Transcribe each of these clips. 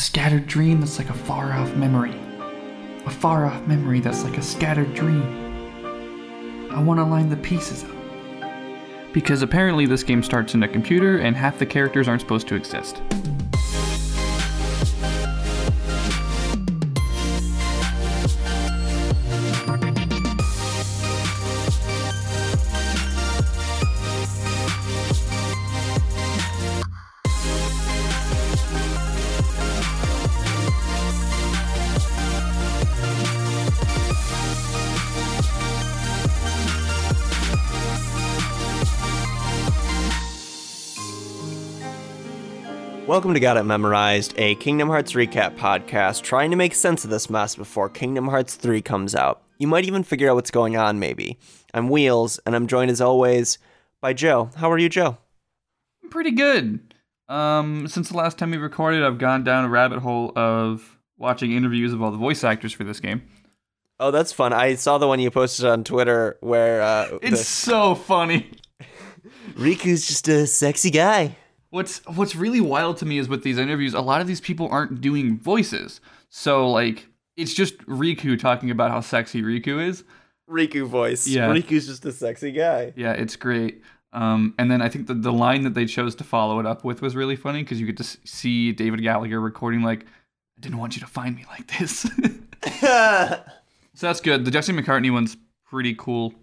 scattered dream that's like a far off memory. A far off memory that's like a scattered dream. I want to line the pieces up. Because apparently this game starts in a computer and half the characters aren't supposed to exist. Welcome to Got It Memorized, a Kingdom Hearts recap podcast trying to make sense of this mess before Kingdom Hearts 3 comes out. You might even figure out what's going on, maybe. I'm Wheels, and I'm joined as always by Joe. How are you, Joe? I'm pretty good. Um, since the last time we recorded, I've gone down a rabbit hole of watching interviews of all the voice actors for this game. Oh, that's fun. I saw the one you posted on Twitter where uh, It's so funny. the, Riku's just a sexy guy. What's what's really wild to me is with these interviews, a lot of these people aren't doing voices. So like it's just Riku talking about how sexy Riku is. Riku voice. Yeah. Riku's just a sexy guy. Yeah, it's great. Um, and then I think the, the line that they chose to follow it up with was really funny because you get to see David Gallagher recording like, "I didn't want you to find me like this." so that's good. The Jesse McCartney one's pretty cool.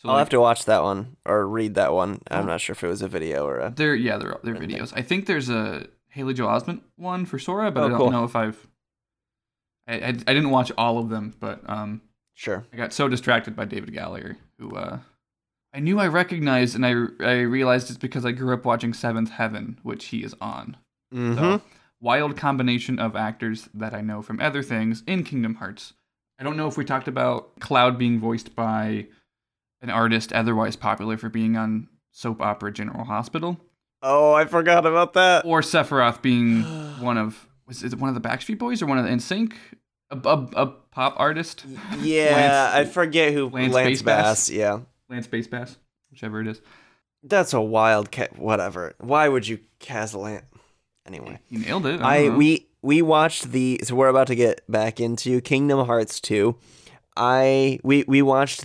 So I'll like, have to watch that one or read that one. I'm not sure if it was a video or a. They're yeah, they're they're videos. I think there's a Haley Joel Osment one for Sora, but Oh, I don't cool. know if I've. I, I I didn't watch all of them, but um, Sure. I got so distracted by David Gallagher, who uh, I knew I recognized, and I I realized it's because I grew up watching Seventh Heaven, which he is on. Mm-hmm. So wild combination of actors that I know from other things in Kingdom Hearts. I don't know if we talked about Cloud being voiced by an artist otherwise popular for being on soap opera General Hospital Oh, I forgot about that. or Sephiroth being one of was it one of the Backstreet Boys or one of the NSYNC a, a, a pop artist Yeah, Lance- I forget who Lance Lance, Bass Bass. Yeah, Lance Bass Bass whichever it is that's a wild cat. Whatever. Why would you cast Lance? Anyway, he nailed it I don't we we watched the. So we're about to get back into Kingdom Hearts two. I we we watched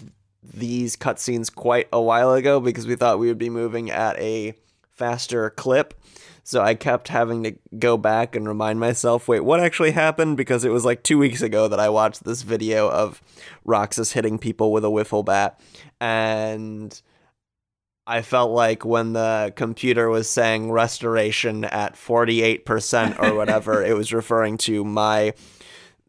these cutscenes quite a while ago because we thought we would be moving at a faster clip. So I kept having to go back and remind myself, wait, what actually happened? Because it was like two weeks ago that I watched this video of Roxas hitting people with a wiffle bat. And I felt like when the computer was saying restoration at 48% or whatever, it was referring to my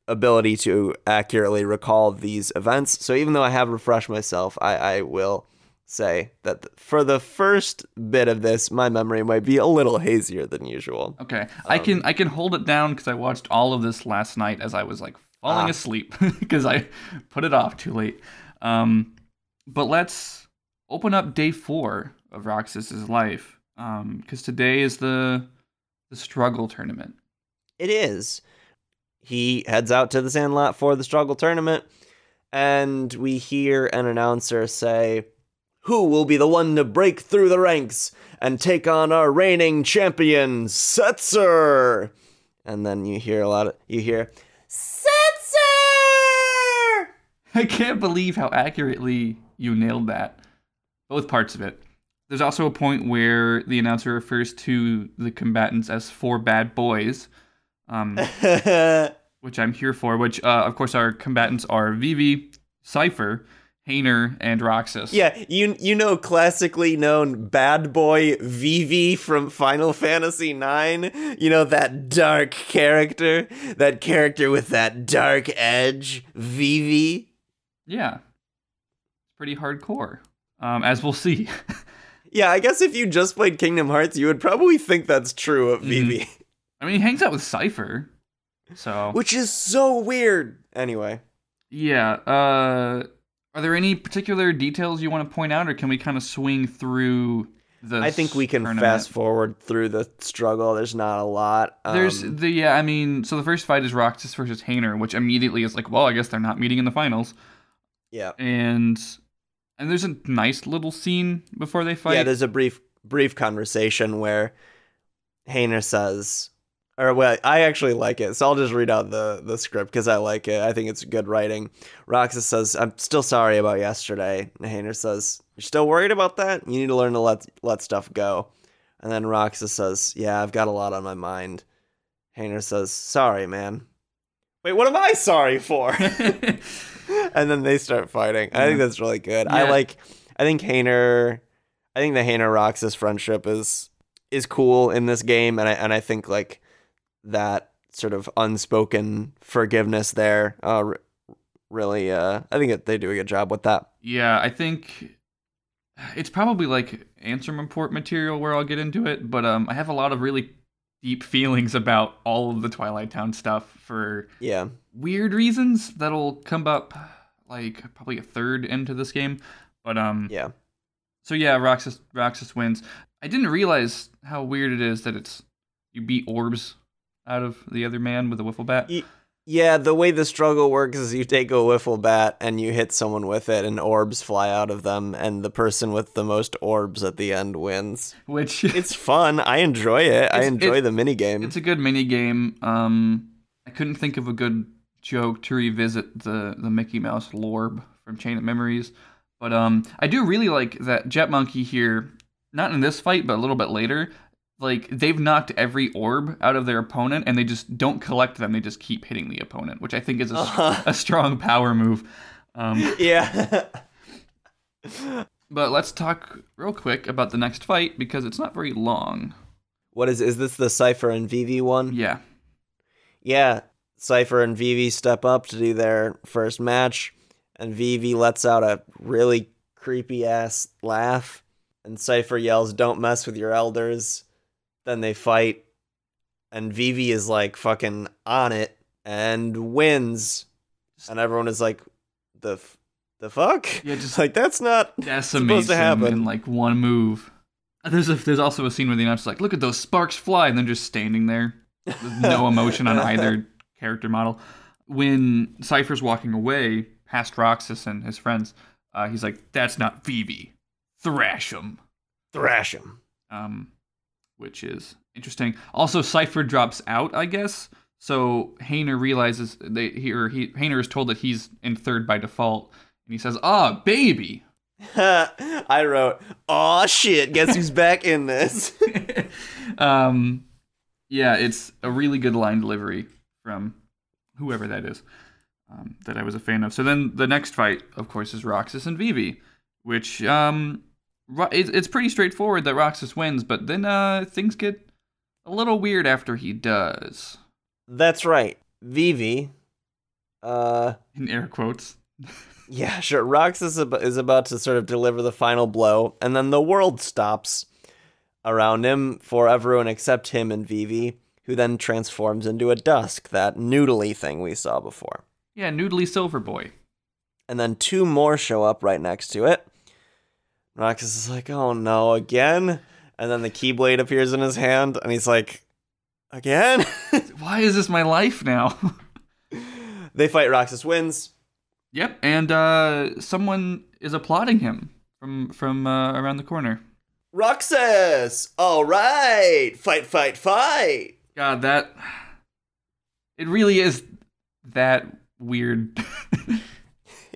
ability to accurately recall these events. So even though I have refreshed myself, I, I will say that th- for the first bit of this, my memory might be a little hazier than usual. Okay, I can I can hold it down because I watched all of this last night as I was like falling Ah. asleep because I put it off too late. Um, but let's open up day four of Roxas's life because today is the the struggle tournament. It is. He heads out to the sandlot for the struggle tournament, and we hear an announcer say, Who will be the one to break through the ranks and take on our reigning champion, Setzer? And then you hear a lot of, you hear, Setzer! I can't believe how accurately you nailed that. Both parts of it. There's also a point where the announcer refers to the combatants as four bad boys. Um, which I'm here for. Which, uh, of course, our combatants are Vivi, Seifer, Hayner, and Roxas. yeah, you you know classically known bad boy Vivi from Final Fantasy IX. You know that dark character, that character with that dark edge, Vivi. yeah, it's pretty hardcore, um, as we'll see. Yeah, I guess if you just played Kingdom Hearts, you would probably think that's true of Vivi, I mean, he hangs out with Seifer, so which is so weird. Anyway, yeah. Uh, are there any particular details you want to point out, or can we kind of swing through the? I think we can tournament? fast forward through the struggle. There's not a lot. There's Um, the yeah. I mean, so the first fight is Roxas versus Hayner, which immediately is like, well, I guess they're not meeting in the finals. yeah, and and there's a nice little scene before they fight. yeah. There's a brief brief conversation where Hayner says, or well, I actually like it, so I'll just read out the the script because I like it. I think it's good writing. Roxas says, "I'm still sorry about yesterday." And Hayner says, "You're still worried about that? You need to learn to let let stuff go." And then Roxas says, "Yeah, I've got a lot on my mind." Hayner says, "Sorry, man." Wait, what am I sorry for? and then they start fighting. I think that's really good. I like. I think Hayner. I think the Hayner Roxas friendship is is cool in this game, and I and I think like that sort of unspoken forgiveness there. Uh, really, uh, I think they do a good job with that. Yeah, I think it's probably like Ansem report material where I'll get into it, but um, I have a lot of really deep feelings about all of the Twilight Town stuff for Yeah, weird reasons that'll come up like probably a third into this game. But um, yeah. so yeah, Roxas Roxas wins. I didn't realize how weird it is that it's you beat orbs out of the other man with a wiffle bat. Yeah, the way the struggle works is you take a wiffle bat and you hit someone with it, and orbs fly out of them, and the person with the most orbs at the end wins. Which It's fun. I enjoy it. I enjoy it- the mini game. It's a good mini game. Um, I couldn't think of a good joke to revisit the the Mickey Mouse lorb from Chain of Memories, but um, I do really like that Jet Monkey here. Not in this fight, but a little bit later. Like they've knocked every orb out of their opponent, and they just don't collect them. They just keep hitting the opponent, which I think is a, Uh-huh. a strong power move. Um, yeah. but let's talk real quick about the next fight because it's not very long. what is is this the Seifer and Vivi one? Yeah, Yeah, Seifer and Vivi step up to do their first match, and Vivi lets out a really creepy ass laugh, and Seifer yells, Don't mess with your elders. Then they fight, and Vivi is like fucking on it and wins. And everyone is like, The, f- the fuck? yeah, just Like, that's not. decimates to happen. in like one move. There's a, there's also a scene where the announcer's like, "Look at those sparks fly," and then just standing there with no emotion on either character model. When Seifer's walking away past Roxas and his friends, uh, he's like, "That's not Vivi, thrash him," Thrash him. um, which is interesting. Also, Seifer drops out, I guess. So Hayner realizes they he or he Hayner is told that he's in third by default, and he says, "Ah, baby." I wrote, Aw shit, guess who's back in this? um, yeah, it's a really good line delivery from whoever that is um, that I was a fan of. So then the next fight, of course, is Roxas and Vivi, which um, it's, it's pretty straightforward that Roxas wins, but then uh, things get a little weird after he does. That's right. Vivi. Uh, In air quotes. yeah, sure. Roxas is is about to sort of deliver the final blow, and then the world stops around him for everyone except him and Vivi, who then transforms into a dusk, that noodly thing we saw before. Yeah, Noodly Silver Boy. And then two more show up right next to it. Roxas is like, oh no, again? And then the Keyblade appears in his hand, and he's like, again? Why is this my life now? they fight, Roxas wins. yep, and uh, someone is applauding him from from uh, around the corner. Roxas! All right! Fight, fight, fight! God, that it really is that weird.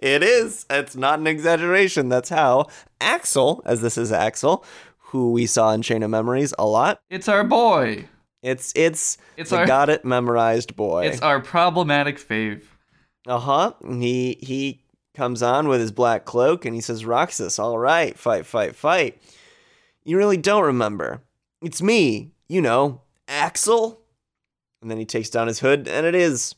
It is. It's not an exaggeration. That's how Axel, as this is Axel, who we saw in Chain of Memories a lot. it's our boy. It's it's It's our got it memorized boy. it's our problematic fave. Uh huh. He he comes on with his black cloak and he says, "Roxas, all right, fight, fight, fight." You really don't remember. It's me. You know, Axel. And then he takes down his hood, and it is.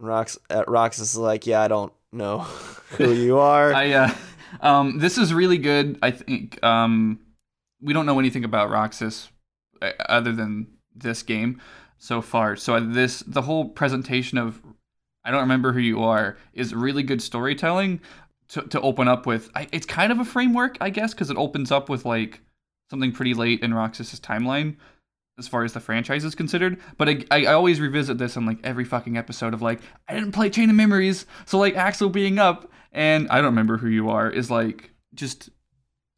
Rox uh, Roxas is like, "Yeah, I don't know who you are." I uh, um, this is really good. I think um, we don't know anything about Roxas uh, other than this game so far. So this the whole presentation of I don't remember who you are is really good storytelling to to open up with. I, it's kind of a framework, I guess, because it opens up with like something pretty late in Roxas's timeline as far as the franchise is considered. But I, I, always revisit this on like every fucking episode of like I didn't play Chain of Memories, so like Axel being up and I don't remember who you are is like just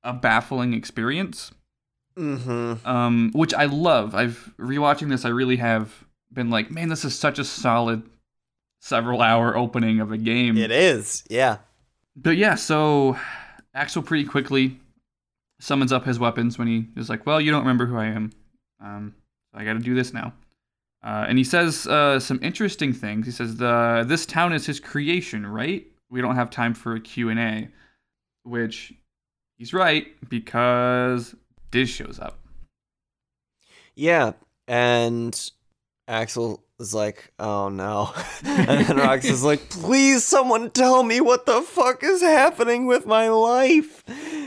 a baffling experience. Mm-hmm. um, which I love. I've rewatching this. I really have been like, man, this is such a solid several hour opening of a game. It is. Yeah. But yeah, so Axel pretty quickly summons up his weapons when he is like, well, you don't remember who I am. Um, so I got to do this now. Uh, and he says uh, some interesting things. He says the this town is his creation, right? We don't have time for a Q&A, which he's right because Diz shows up. Yeah. And Axel is like, oh no. and then Rox is like, please, someone tell me what the fuck is happening with my life.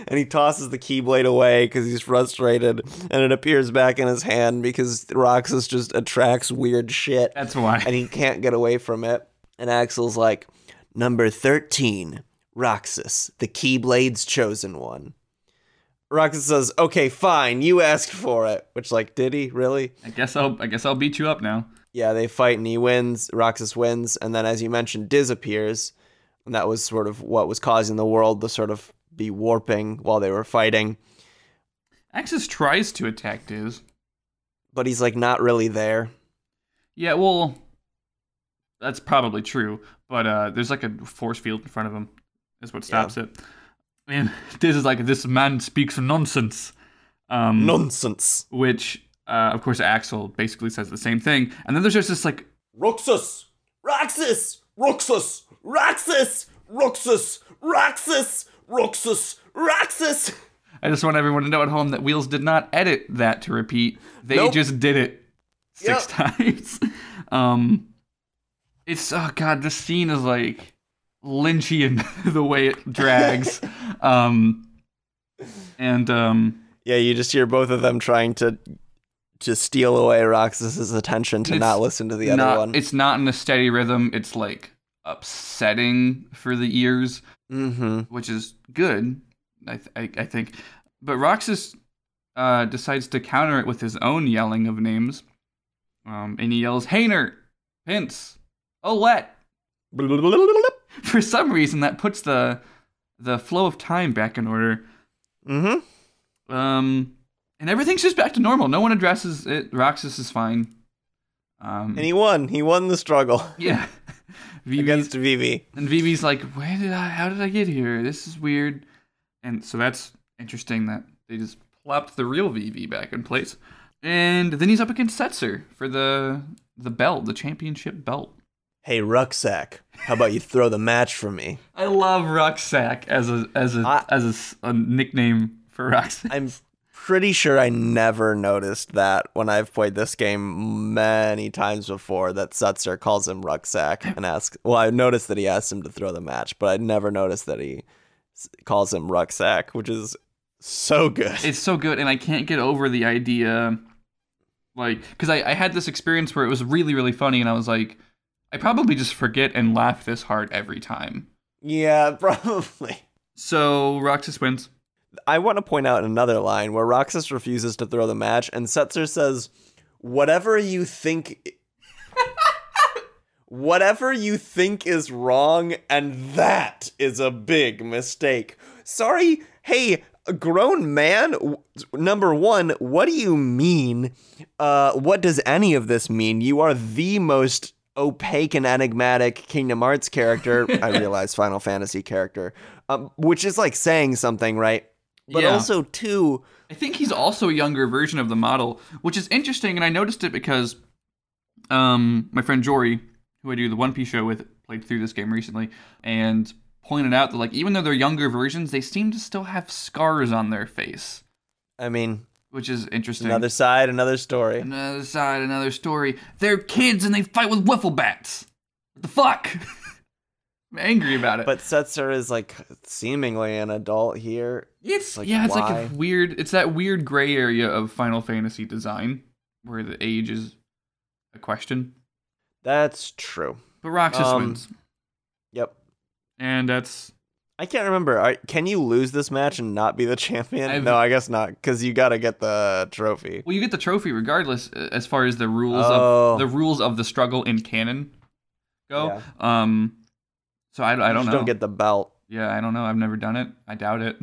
And he tosses the keyblade away because he's frustrated. And it appears back in his hand because Roxas just attracts weird shit. That's why. and he can't get away from it. And Axel's like, number 13, Roxas, the Keyblade's chosen one. Roxas says, okay, fine, you asked for it. Which, like, did he really? I guess I'll I guess I'll beat you up now. Yeah, they fight and he wins. Roxas wins. And then, as you mentioned, Diz appears. And that was sort of what was causing the world to sort of be warping while they were fighting. Axis tries to attack Diz. But he's, like, not really there. Yeah, well, that's probably true. But uh, there's like a force field in front of him. Is what stops it. This is like this man speaks nonsense. Um, nonsense. Which, uh, of course, Axel basically says the same thing. And then there's just this like Roxas, Roxas, Roxas, Roxas, Roxas, Roxas, Roxas, Roxas. I just want everyone to know at home that Wheels did not edit that to repeat. They nope. just did it six yep. times. um, it's oh god, this scene is like Lynchian the way it drags, um, and um, Yeah, you just hear both of them trying to to steal away Roxas's attention to not listen to the other not, one. it's not in a steady rhythm. It's like upsetting for the ears. Mm-hmm. which is good, I, th- I, I think. But Roxas uh, decides to counter it with his own yelling of names. Um, and he yells, Hayner, Pence, Olette. For some reason, that puts the the flow of time back in order. Mm-hmm. Um, and everything's just back to normal. No one addresses it. Roxas is fine. Um, And he won. He won the struggle yeah. Vivi- against Vivi. And Vivi's like, where did I, how did I get here? This is weird. And so that's interesting that they just plopped the real Vivi back in place. And then he's up against Setzer for the the belt, the championship belt. Hey, Rucksack, how about you throw the match for me? I love Rucksack as a as a I- as a a, nickname for Rucksack. I'm pretty sure I never noticed that when I've played this game many times before that Setzer calls him Rucksack and asks. Well, I noticed that he asked him to throw the match, but I never noticed that he calls him Rucksack, which is so good. It's so good, and I can't get over the idea, like, because I, I had this experience where it was really really funny, and I was like, I probably just forget and laugh this hard every time. yeah, probably. So Roxas wins. I want to point out another line where Roxas refuses to throw the match, and Setzer says, "Whatever you think, whatever you think is wrong, and that is a big mistake." Sorry, hey, a grown man. Number one, what do you mean? Uh, what does any of this mean? You are the most opaque and enigmatic Kingdom Hearts character. I realize Final Fantasy character, um, which is like saying something, right? But Yeah. also, too, I think he's also a younger version of the model, which is interesting, and I noticed it because um, my friend Jory, who I do the One Piece show with, played through this game recently, and pointed out that like even though they're younger versions, they seem to still have scars on their face, I mean, which is interesting. another side, another story. Another side, another story. They're kids and they fight with wiffle bats. What the fuck? I'm angry about it. But Setzer is like seemingly an adult here. It's Like, yeah, it's like a weird. It's that weird gray area of Final Fantasy design where the age is a question. That's true. But Roxas Um, wins, Yep. and that's I can't remember. Are, can you lose this match and not be the champion? I've- no, I guess not, because you got to get the trophy. well. You get the trophy regardless, uh, as far as the rules Oh. of the rules of the struggle in canon go. Yeah. Um, so I, I don't know. Don't get the belt. Yeah, I don't know. I've never done it. I doubt it.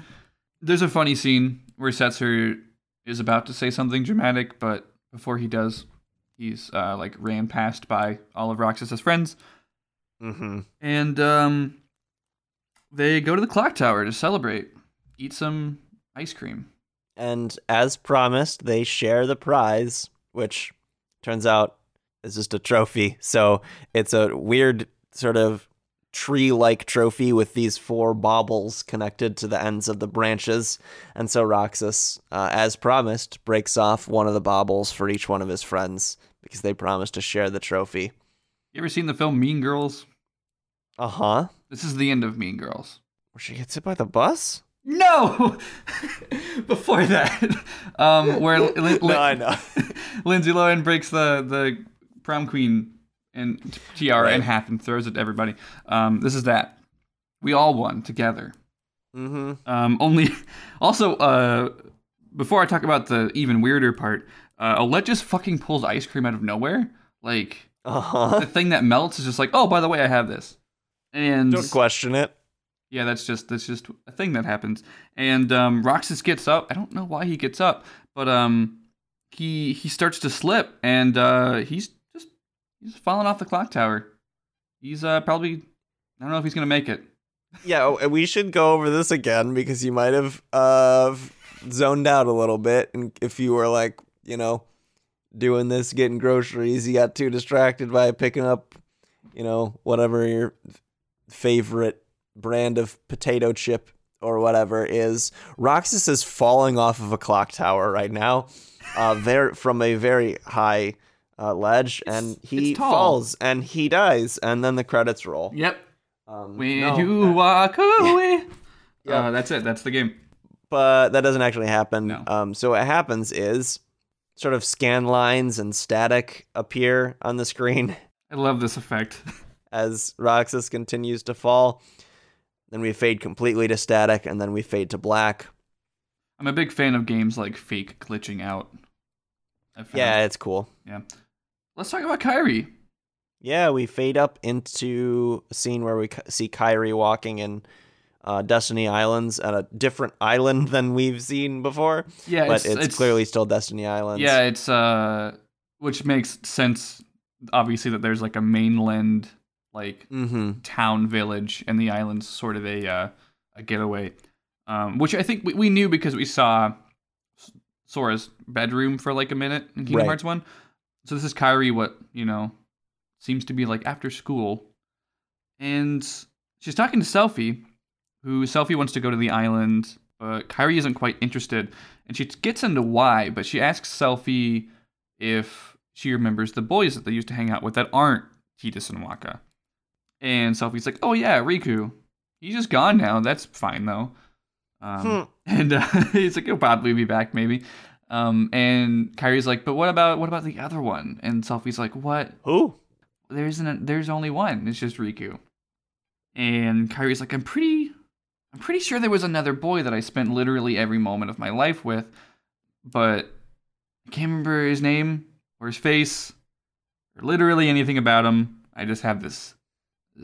There's a funny scene where Setzer is about to say something dramatic, but before he does, he's uh, like ran past by all of Roxas's friends, Mm-hmm. and um, they go to the clock tower to celebrate, eat some ice cream. And as promised, they share the prize, which turns out is just a trophy. So it's a weird sort of tree like trophy with these four baubles connected to the ends of the branches. And so Roxas, uh, as promised, breaks off one of the baubles for each one of his friends because they promised to share the trophy. You ever seen the film Mean Girls? Uh huh. This is the end of Mean Girls. Where she gets hit by the bus? No, before that, um, where Lin- no, I know. Lindsay Lohan breaks the the prom queen and tiara in half and throws it to everybody. Um, this is that. We all won together. mm-hmm. Um, only, also, uh, before I talk about the even weirder part, uh, just fucking pulls ice cream out of nowhere. Like Uh huh. the thing that melts is just like, oh, by the way, I have this. And Don't question it. yeah, that's just that's just a thing that happens. And um, Roxas gets up. I don't know why he gets up, but um, he he starts to slip, and uh, he's just he's falling off the clock tower. He's uh probably I don't know if he's gonna make it. Yeah, oh, we should go over this again because you might have uh zoned out a little bit, and if you were like, you know, doing this, getting groceries, you got too distracted by picking up, you know, whatever your favorite brand of potato chip or whatever is. Roxas is falling off of a clock tower right now, uh, there from a very high uh, ledge, and he falls and he dies, and then the credits roll. Yep. Um, When no, you that- walk away. Yeah. Uh, that's it. That's the game. but that doesn't actually happen. No. Um, so what happens is sort of scan lines and static appear on the screen I love this effect. as Roxas continues to fall. Then we fade completely to static, and then we fade to black. I'm a big fan of games like fake glitching out. Yeah, it's cool. Yeah. Let's talk about Kairi. Yeah, we fade up into a scene where we see Kairi walking in uh, Destiny Islands at a different island than we've seen before, Yeah, but it's, clearly still Destiny Islands. Yeah, it's uh, which makes sense. Obviously, that there's like a mainland like Mm-hmm. town village, and the island's sort of a uh, a getaway. Um, which I think we, we knew because we saw Sora's bedroom for like a minute in Kingdom Right. Hearts One. So this is Kairi, what you know seems to be like after school, and she's talking to Selphie, who Selphie wants to go to the island, but Kairi isn't quite interested, and she gets into why, but she asks Selphie if she remembers the boys that they used to hang out with that aren't Tidus and Wakka. And Selphie's like, "Oh yeah, Riku. He's just gone now. That's fine though." Um, Hmm. And uh, he's like, "He'll probably be back, maybe." Um, and Kairi's like, "But what about what about the other one?" And Selphie's like, "What? Who? There isn't. A, there's only one. It's just Riku." And Kairi's like, "I'm pretty, I'm pretty sure there was another boy that I spent literally every moment of my life with, but I can't remember his name or his face or literally anything about him. I just have this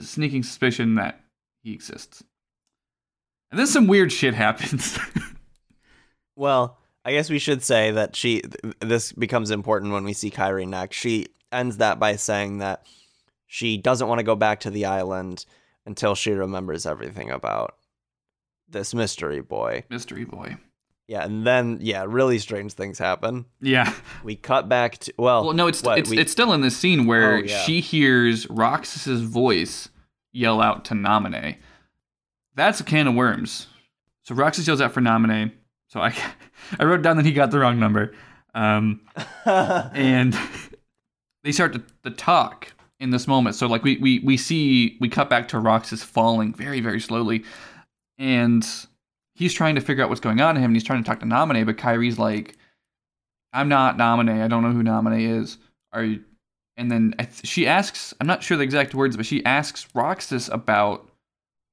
sneaking suspicion that he exists." And then some weird shit happens. Well, I guess we should say that she. Th- this becomes important when we see Kairi next. She ends that by saying that she doesn't want to go back to the island until she remembers everything about this mystery boy. Mystery boy. Yeah, and then yeah, really strange things happen. Yeah. We cut back to well, Well, no, it's what, it's we- it's still in this scene where Oh, yeah. she hears Roxas's voice yell out to Namine. That's a can of worms. So Roxas yells out for Namine. So I I wrote down that he got the wrong number. Um, and they start to, to talk in this moment. So like we, we we see we cut back to Roxas falling very very slowly, and he's trying to figure out what's going on to him. And he's trying to talk to Namine, but Kairi's like, "I'm not Namine. I don't know who Namine is. Are you?" And then I th- she asks, I'm not sure the exact words, but she asks Roxas about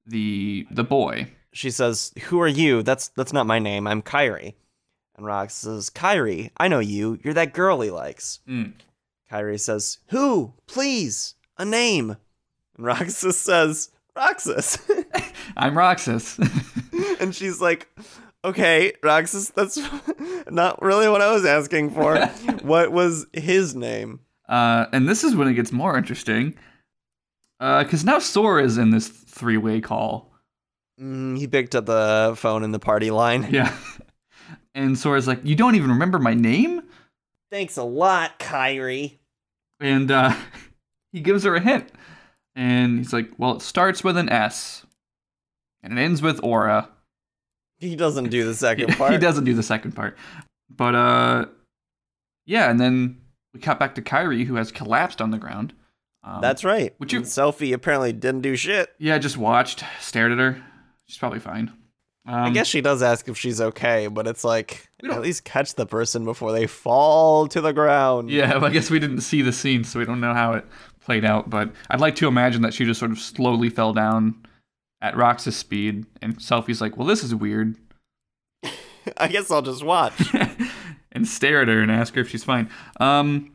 the the boy. she says, "Who are you? That's that's not my name. I'm Kairi." And Roxas says, "Kairi, I know you. You're that girl he likes." Mm. Kairi says, "Who? Please, a name." And Roxas says, "Roxas." I'm Roxas. and she's like, Okay, Roxas, that's not really what I was asking for. what was his name? Uh, and this is when it gets more interesting. Because now Sora is in this three way call. Mm, he picked up the phone in the party line. Yeah. And Sora's like, You don't even remember my name? Thanks a lot, Kairi. And uh, he gives her a hint. And he's like, Well, it starts with an S. And it ends with Aura. He doesn't do the second part. He doesn't do the second part. But uh yeah, and then we cut back to Kairi who has collapsed on the ground. Um, That's right. Which you- Selphie apparently didn't do shit. yeah, just watched, stared at her. She's probably fine. Um, I guess she does ask if she's okay, but it's like at least catch the person before they fall to the ground. Yeah, well, I guess we didn't see the scene, so we don't know how it played out. But I'd like to imagine that she just sort of slowly fell down at Rox's speed, and Selphie's like, "Well, this is weird," I guess I'll just watch. and stare at her and ask her if she's fine. Um,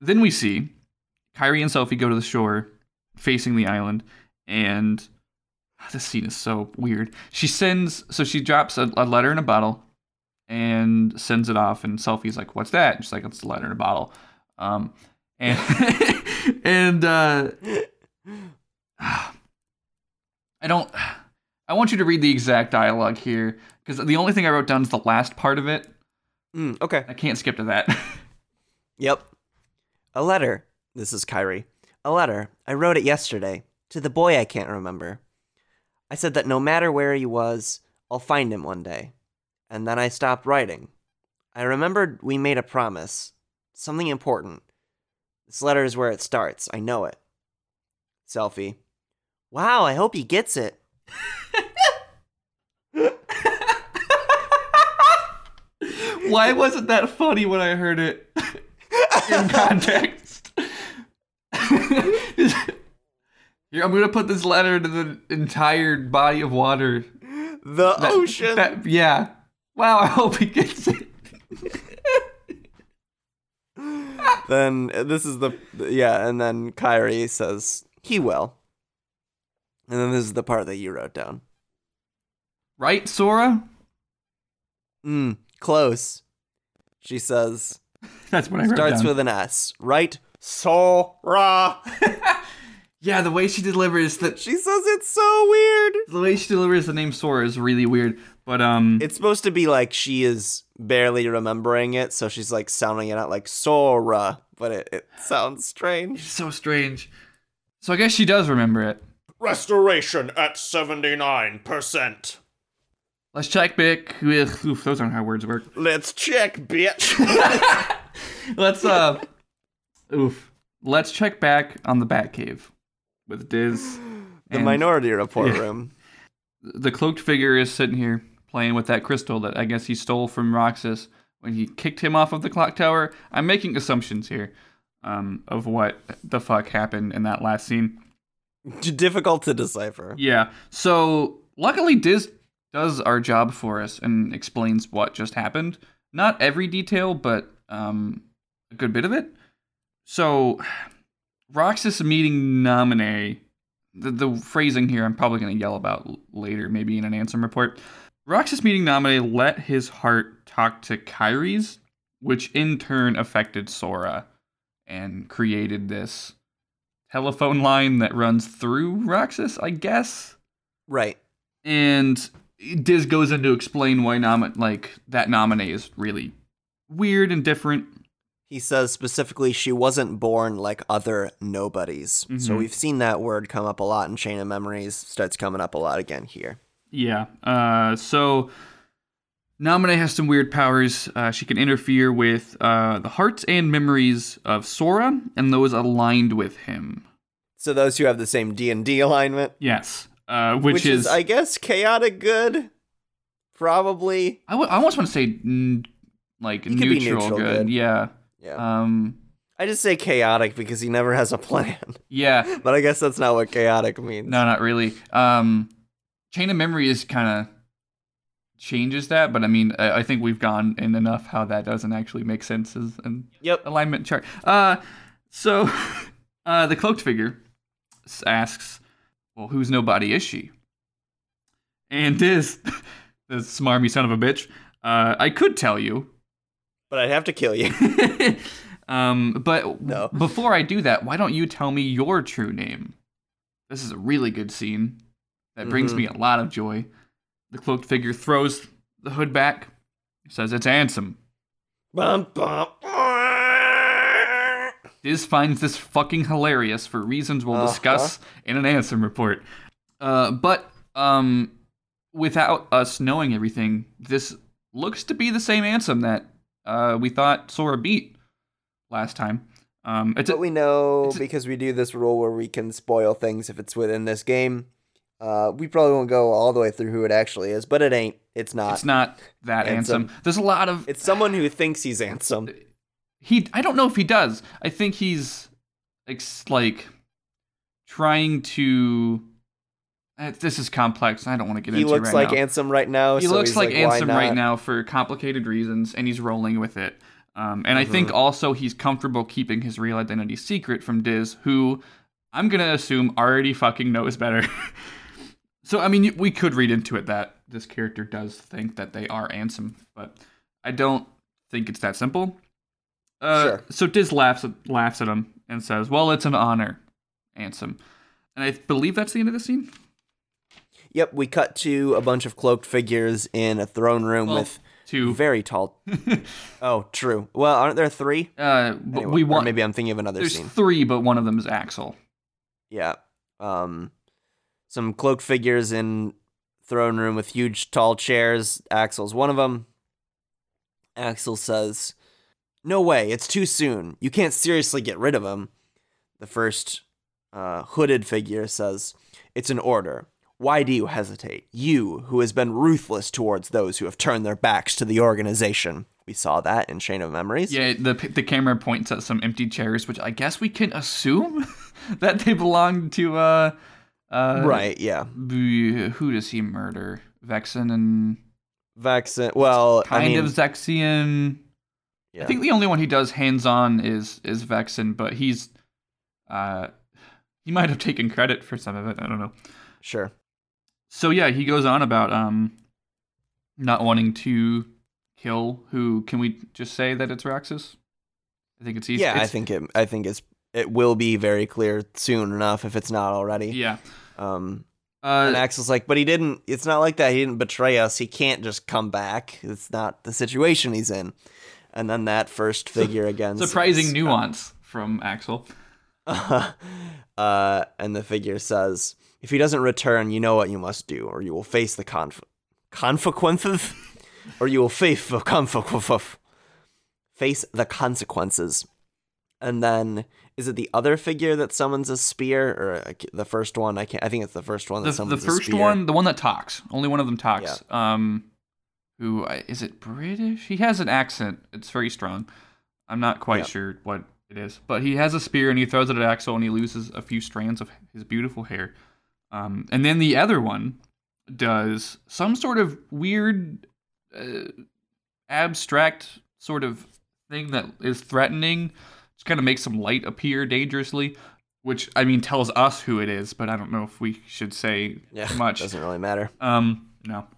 then we see Kairi and Selphie go to the shore, facing the island, and ah, this scene is so weird. She sends, so she drops a, a letter in a bottle and sends it off, and Selphie's like, "What's that?" And she's like, "It's a letter in a bottle." Um, and and uh, I don't. I want you to read the exact dialogue here because the only thing I wrote down is the last part of it. Mm, okay. I can't skip to that. Yep. A letter. This is Kairi. A letter. I wrote it yesterday to the boy I can't remember. I said that no matter where he was, I'll find him one day. And then I stopped writing. I remembered we made a promise. Something important. This letter is where it starts. I know it. Selphie. Wow, I hope he gets it. Why wasn't that funny when I heard it in context? Here, I'm gonna put this letter into the entire body of water. The That- ocean. that- yeah. Wow, I hope he gets it. then this is the yeah, and then Kairi says he will. And then this is the part that you wrote down. Right, Sora? Mm, close. She says That's what I wrote starts down. with an S, right? Sora. yeah, the way she delivers that. She says it's so weird. the way she delivers the name Sora is really weird. But um, It's supposed to be like she is barely remembering it, so she's like sounding it out like Sora, but it, it sounds strange. it's so strange. So I guess she does remember it. Restoration at 79%. Let's check back with. Oof, those aren't how words work. Let's check, bitch. Let's uh, oof. Let's check back on the Batcave with Diz. the and Minority Report Yeah. room. The cloaked figure is sitting here playing with that crystal that I guess he stole from Roxas when he kicked him off of the clock tower. I'm making assumptions here um, of what the fuck happened in that last scene. Difficult to decipher. Yeah. So luckily, Diz does our job for us and explains what just happened. Not every detail, but um, a good bit of it. So, Roxas meeting Namine. The, the phrasing here I'm probably going to yell about later, maybe in an Ansem report. Roxas meeting Namine let his heart talk to Kairi's, which in turn affected Sora and created this telephone line that runs through Roxas, I guess. Right. And Diz goes in to explain why nom- like that Namine is really weird and different. He says specifically she wasn't born like other nobodies. So Mhm. we've seen that word come up a lot in Chain of Memories. Starts coming up a lot again here. Yeah. Uh, so Namine has some weird powers. Uh, she can interfere with uh, the hearts and memories of Sora and those aligned with him. So those who have the same D and D alignment, Yes. Uh, which, which, is, is, I guess, chaotic good. Probably. I, w- I almost want to say mm, like neutral, neutral good. good. Yeah. Yeah. Um. I just say chaotic because he never has a plan. Yeah. but I guess that's not what chaotic means. No, not really. Um, Chain of Memory is kind of changes that, but I mean, I, I think we've gone in enough how that doesn't actually make sense as an Yep. alignment chart. Uh, so uh, the cloaked figure asks, "Well, whose nobody is she?" And this, this smarmy son of a bitch. Uh, I could tell you, But I'd have to kill you. um, but No. before I do that, why don't you tell me your true name? This is a really good scene that brings Mhm. me a lot of joy. The cloaked figure throws the hood back, says it's Ansem. bum, bum. Diz finds this fucking hilarious for reasons we'll Uh-huh. discuss in an Ansem report. Uh, but um, without us knowing everything, this looks to be the same Ansem that uh, we thought Sora beat last time. Um, it's a, we know it's a- because we do this rule where we can spoil things if it's within this game. Uh, we probably won't go all the way through who it actually is, but it ain't. It's not. it's not that. Ansem. There's a lot of It's someone who thinks he's Ansem. he. I don't know if he does. I think he's ex- like trying to. uh, This is complex. I don't want to get He into it looks right like now. Ansem right now. he so looks like, Ansem right now for complicated reasons, and he's rolling with it. Um, and I think Mm-hmm. also he's comfortable keeping his real identity secret from Diz, who I'm gonna assume already fucking knows better. so I mean, we could read into it that this character does think that they are Ansem, but I don't think it's that simple. Uh, Sure. So Diz laughs at, laughs at him and says, "Well, it's an honor, Ansem." And I believe that's the end of the scene. Yep, we cut to a bunch of cloaked figures in a throne room Well, with two very tall. oh, true. Well, aren't there three? uh, Anyway, we want maybe I'm thinking of another There's scene. three, but one of them is Axel. Yeah. Um, some cloaked figures in throne room with huge tall chairs. Axel's one of them. Axel says, "No way! It's too soon. You can't seriously get rid of him." The first uh, hooded figure says, "It's an order. Why do you hesitate? You, who has been ruthless towards those who have turned their backs to the organization." We saw that in Chain of Memories. Yeah, the the camera points at some empty chairs, which I guess we can assume that they belong to uh uh Right. Yeah. who does he murder? Vexen and Vexen. Well, kind I mean, of Zexion. yeah. I think the only one he does hands on is is Vexen, but he's uh he might have taken credit for some of it. I don't know. sure. So yeah, he goes on about um not wanting to kill who can we just say that it's Roxas? I think it's easy. Yeah, I think it. I think it's. It will be very clear soon enough if it's not already. Yeah. Um, and Uh, Axel's like, but he didn't. It's not like that. He didn't betray us. He can't just come back. It's not the situation he's in. And then that first figure again. surprising says, nuance from Axel. uh, and the figure says, if he doesn't return, you know what you must do, or you will face the conf- consequences, or you will face the consequences. Face the consequences. And then, is it the other figure that summons a spear, or the first one? I can't. I think it's the first one that The, the summons a first one, the one that talks, only one of them talks. Um, who is it? British? He has an accent. It's very strong. I'm not quite Yeah. sure what it is, but he has a spear and he throws it at Axel and he loses a few strands of his beautiful hair. Um, and then the other one does some sort of weird, uh, abstract sort of thing that is threatening. Just kind of makes some light appear dangerously, which I mean tells us who it is, but I don't know if we should say Yeah, much. doesn't really matter. Um, no.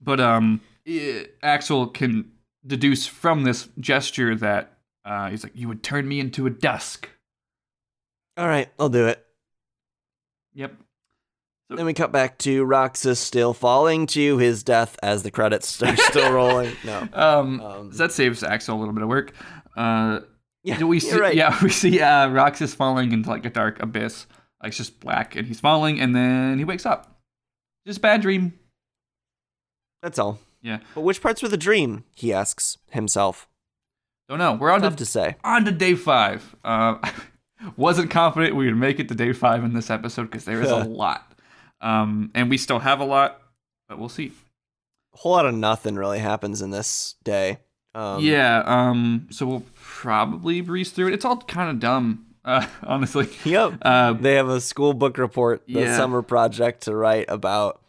But um, eh, Axel can deduce from this gesture that uh, he's like, "You would turn me into a dusk." All right, I'll do it. Yep. Then we cut back to Roxas still falling to his death as the credits are still rolling. No. Um, Um, so that saves Axel a little bit of work. Uh, Yeah, we see? right. Yeah, we see uh, Roxas falling into like a dark abyss, like it's just black, and he's falling, and then he wakes up. Just a bad dream. That's all. Yeah. But which parts were the dream? He asks himself. Don't know. We're on Tough to to say. on to day five. Uh, wasn't confident we would make it to day five in this episode because there is a lot, um, and we still have a lot, but we'll see. A whole lot of nothing really happens in this day. Um, yeah. Um. So we'll probably breeze through it. It's all kind of dumb, uh, honestly. Yep. Uh, They have a school book report, the Yeah. summer project to write about.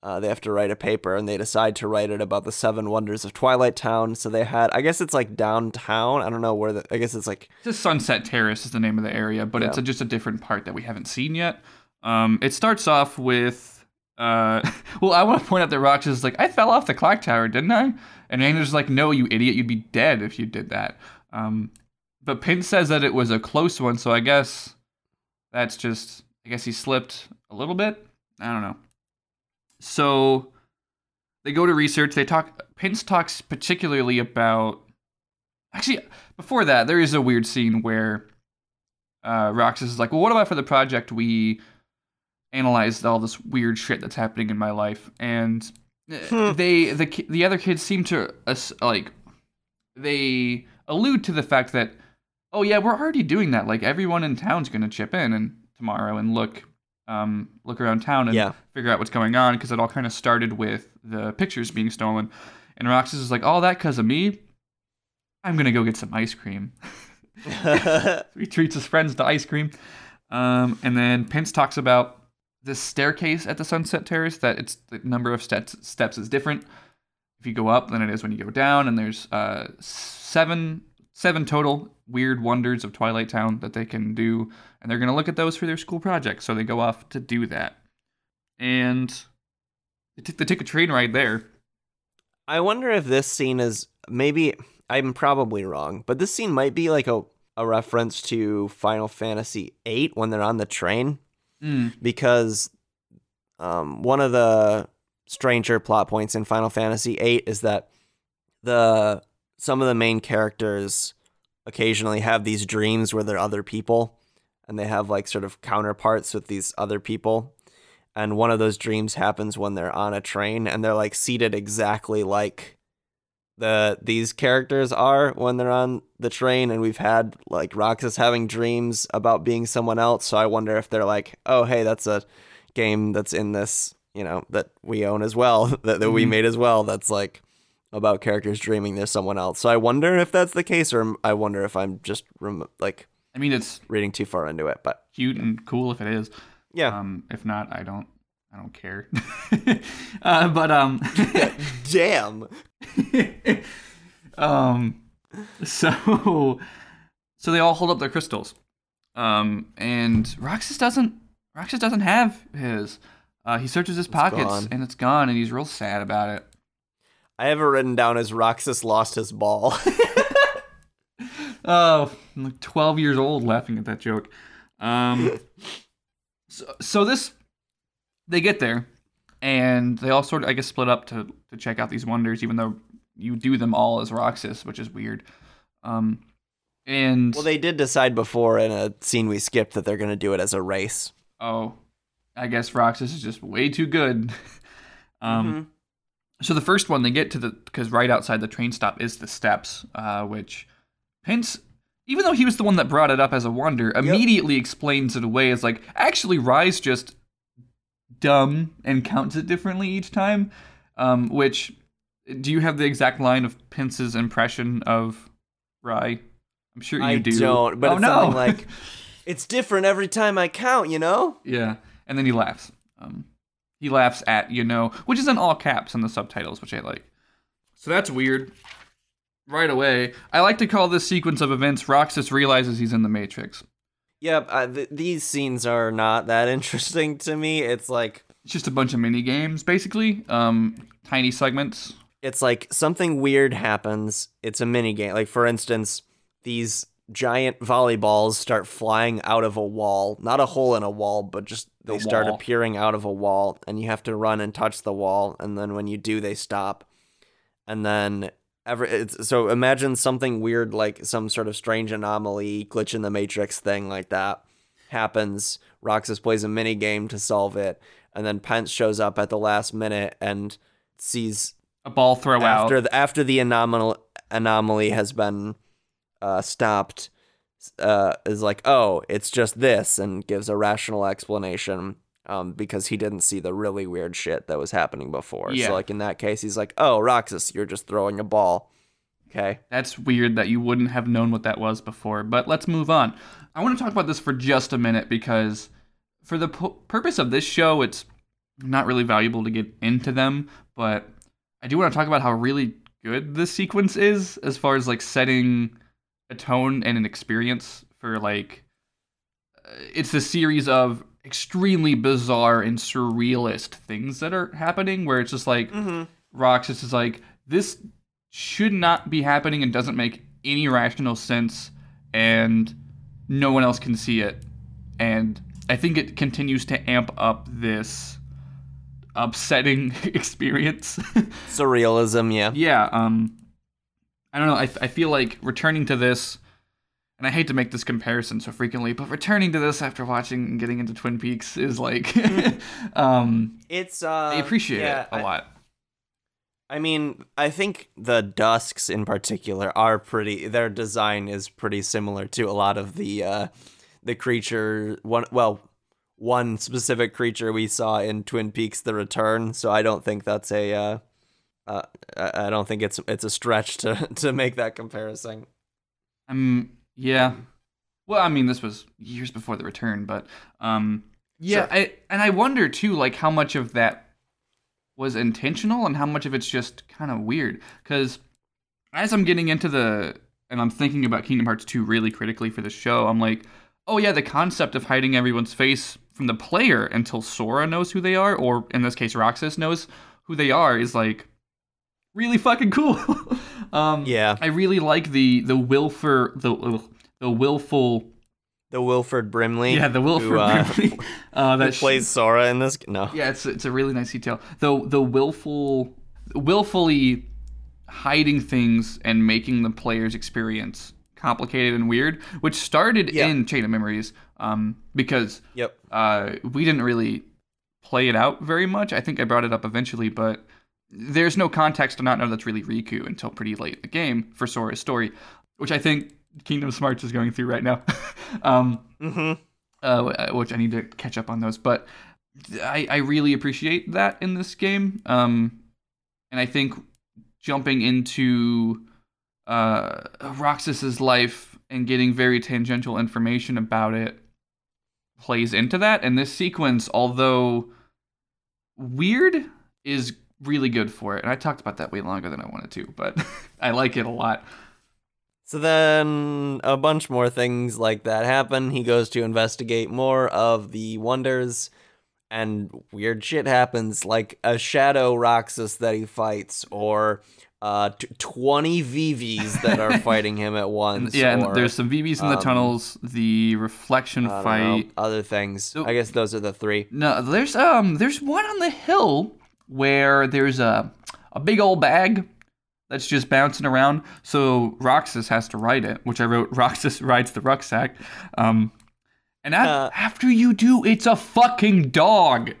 Uh, they have to write a paper, and they decide to write it about the seven wonders of Twilight Town. So they had, I guess it's like downtown. I don't know where the. I guess it's like Just Sunset Terrace is the name of the area, but it's a, just a different part that we haven't seen yet. Um, it starts off with uh, well, I want to point out that Roxas is like, I fell off the clock tower, didn't I? And Ranger's like, no, you idiot, you'd be dead if you did that. Um, but Pin says that it was a close one, so I guess that's just, I guess he slipped a little bit. I don't know. So they go to research. They talk. Pence talks particularly about. Actually, before that, there is a weird scene where uh, Roxas is like, "Well, what about for the project we analyzed all this weird shit that's happening in my life?" And uh, they the the other kids seem to like they allude to the fact that, oh yeah, we're already doing that. Like everyone in town's gonna chip in and tomorrow and look um, look around town and Yeah. figure out what's going on because it all kind of started with the pictures being stolen. And Roxas is like, all that because of me. I'm gonna go get some ice cream. he treats his friends to ice cream. Um, and then Pence talks about this staircase at the Sunset Terrace that it's the number of steps steps is different if you go up than it is when you go down. And there's uh, seven seven total weird wonders of Twilight Town that they can do, and they're gonna look at those for their school project. So they go off to do that, and they, t- they take a train ride there. I wonder if this scene is maybe I'm probably wrong, but this scene might be like a, a reference to Final Fantasy VIII when they're on the train Mm. because um, one of the stranger plot points in Final Fantasy VIII is that the some of the main characters occasionally have these dreams where they're other people and they have like sort of counterparts with these other people and one of those dreams happens when they're on a train and they're like seated exactly like the these characters are when they're on the train and we've had like Roxas having dreams about being someone else so I wonder if they're like oh hey that's a game that's in this you know that we own as well that, that we Mhm. made as well that's like about characters dreaming there's someone else so I wonder if that's the case or I wonder if I'm just rem- like I mean, it's reading too far into it but cute and cool if it is. yeah Um, if not, I don't. I don't care. uh, but um, damn um, so so they all hold up their crystals, um, and Roxas doesn't. Roxas doesn't have his. Uh, he searches his pockets gone. and it's gone, and he's real sad about it. I have it written down as Roxas lost his ball Oh, I'm like 12 years old laughing at that joke. Um, so, so this, they get there, and they all sort of, I guess, split up to to check out these wonders, even though you do them all as Roxas, which is weird. Um, and Well, they did decide before in a scene we skipped that they're going to do it as a race. oh, I guess Roxas is just way too good. um, So the first one they get to the because right outside the train stop is the steps, uh, which Pence, even though he was the one that brought it up as a wonder, immediately explains it away as like actually Rai's just dumb and counts it differently each time. Um, which do you have the exact line of Pence's impression of Rai? I'm sure you I do. don't, but oh, it's no. something like it's different every time I count, you know? Yeah, and then he laughs. Um, he laughs at you know, which is in all caps in the subtitles, which I like. So that's weird. Right away, I like to call this sequence of events. Roxas realizes he's in the Matrix. Yep, uh, th- these scenes are not that interesting to me. It's like It's just a bunch of mini games, basically. Um, tiny segments. it's like something weird happens. It's a mini game. Like for instance, these giant volleyballs start flying out of a wall, not a hole in a wall, but just they The start wall. appearing out of a wall, and you have to run and touch the wall, and then when you do, they stop, and then. Every, it's, so imagine something weird like some sort of strange anomaly glitch in the matrix thing like that happens roxas plays a mini game to solve it and then pence shows up at the last minute and sees A ball throw after out. the, after the anomaly anomaly has been uh, stopped, uh, is like, oh, it's just this, and gives a rational explanation. Um, because he didn't see the really weird shit that was happening before. Yeah. So like in that case, he's like, oh, Roxas, you're just throwing a ball. Okay. That's weird that you wouldn't have known what that was before. But let's move on. I want to talk about this for just a minute because, for the pu- purpose of this show, it's not really valuable to get into them. But I do want to talk about how really good this sequence is as far as like setting a tone and an experience for like. uh, It's a series of extremely bizarre and surrealist things that are happening where it's just like Mm-hmm. Roxas is like, this should not be happening and doesn't make any rational sense, and no one else can see it. And I think it continues to amp up this upsetting experience. Surrealism, yeah. yeah, um, I don't know. I, I feel like returning to this, and I hate to make this comparison so frequently, but returning to this after watching and getting into Twin Peaks is like, um, It's uh I appreciate yeah, it a I- lot. I mean, I think the Dusks in particular are pretty. Their design is pretty similar to a lot of the uh, the creature. One well, one specific creature we saw in Twin Peaks: The Return. So I don't think that's a. Uh, uh, I don't think it's it's a stretch to to make that comparison. Um, yeah. Well, I mean, this was years before the return, but um, yeah. Sure. I and I wonder too, like how much of that was intentional and how much of it's just kind of weird. Because as I'm getting into the and I'm thinking about Kingdom Hearts 2 really critically for the show, I'm like, oh yeah, the concept of hiding everyone's face from the player until Sora knows who they are, or in this case, Roxas knows who they are, is like really fucking cool. um, Yeah. I really like the the willful the the willful The Wilford Brimley. yeah the willful who, uh, Brimley, uh, that sh- plays Sora in this. No. yeah it's it's a really nice detail the the willful willfully hiding things and making the player's experience complicated and weird which started Yeah. in Chain of Memories um because Yep. uh, we didn't really play it out very much. I think I brought it up eventually, but there's no context to not know that's really Riku until pretty late in the game for Sora's story, which I think Kingdom Smarts is going through right now. um, Mm-hmm. uh, which I need to catch up on those. But I, I really appreciate that in this game. Um, and I think jumping into uh, Roxas's life and getting very tangential information about it plays into that. And this sequence, although weird, is really good for it. And I talked about that way longer than I wanted to, but I like it a lot. So then a bunch more things like that happen. He goes to investigate more of the wonders, and weird shit happens, like a shadow Roxas that he fights, or uh, t- 20 Vivis that are fighting him at once. yeah, and there's some Vivis in the um, tunnels, the reflection fight. know, other things. So- I guess those are the three. No, there's um there's one on the hill where there's a a big old bag that's just bouncing around. So Roxas has to ride it, which I wrote Roxas rides the rucksack. Um and a- Uh. after you do, it's a fucking dog.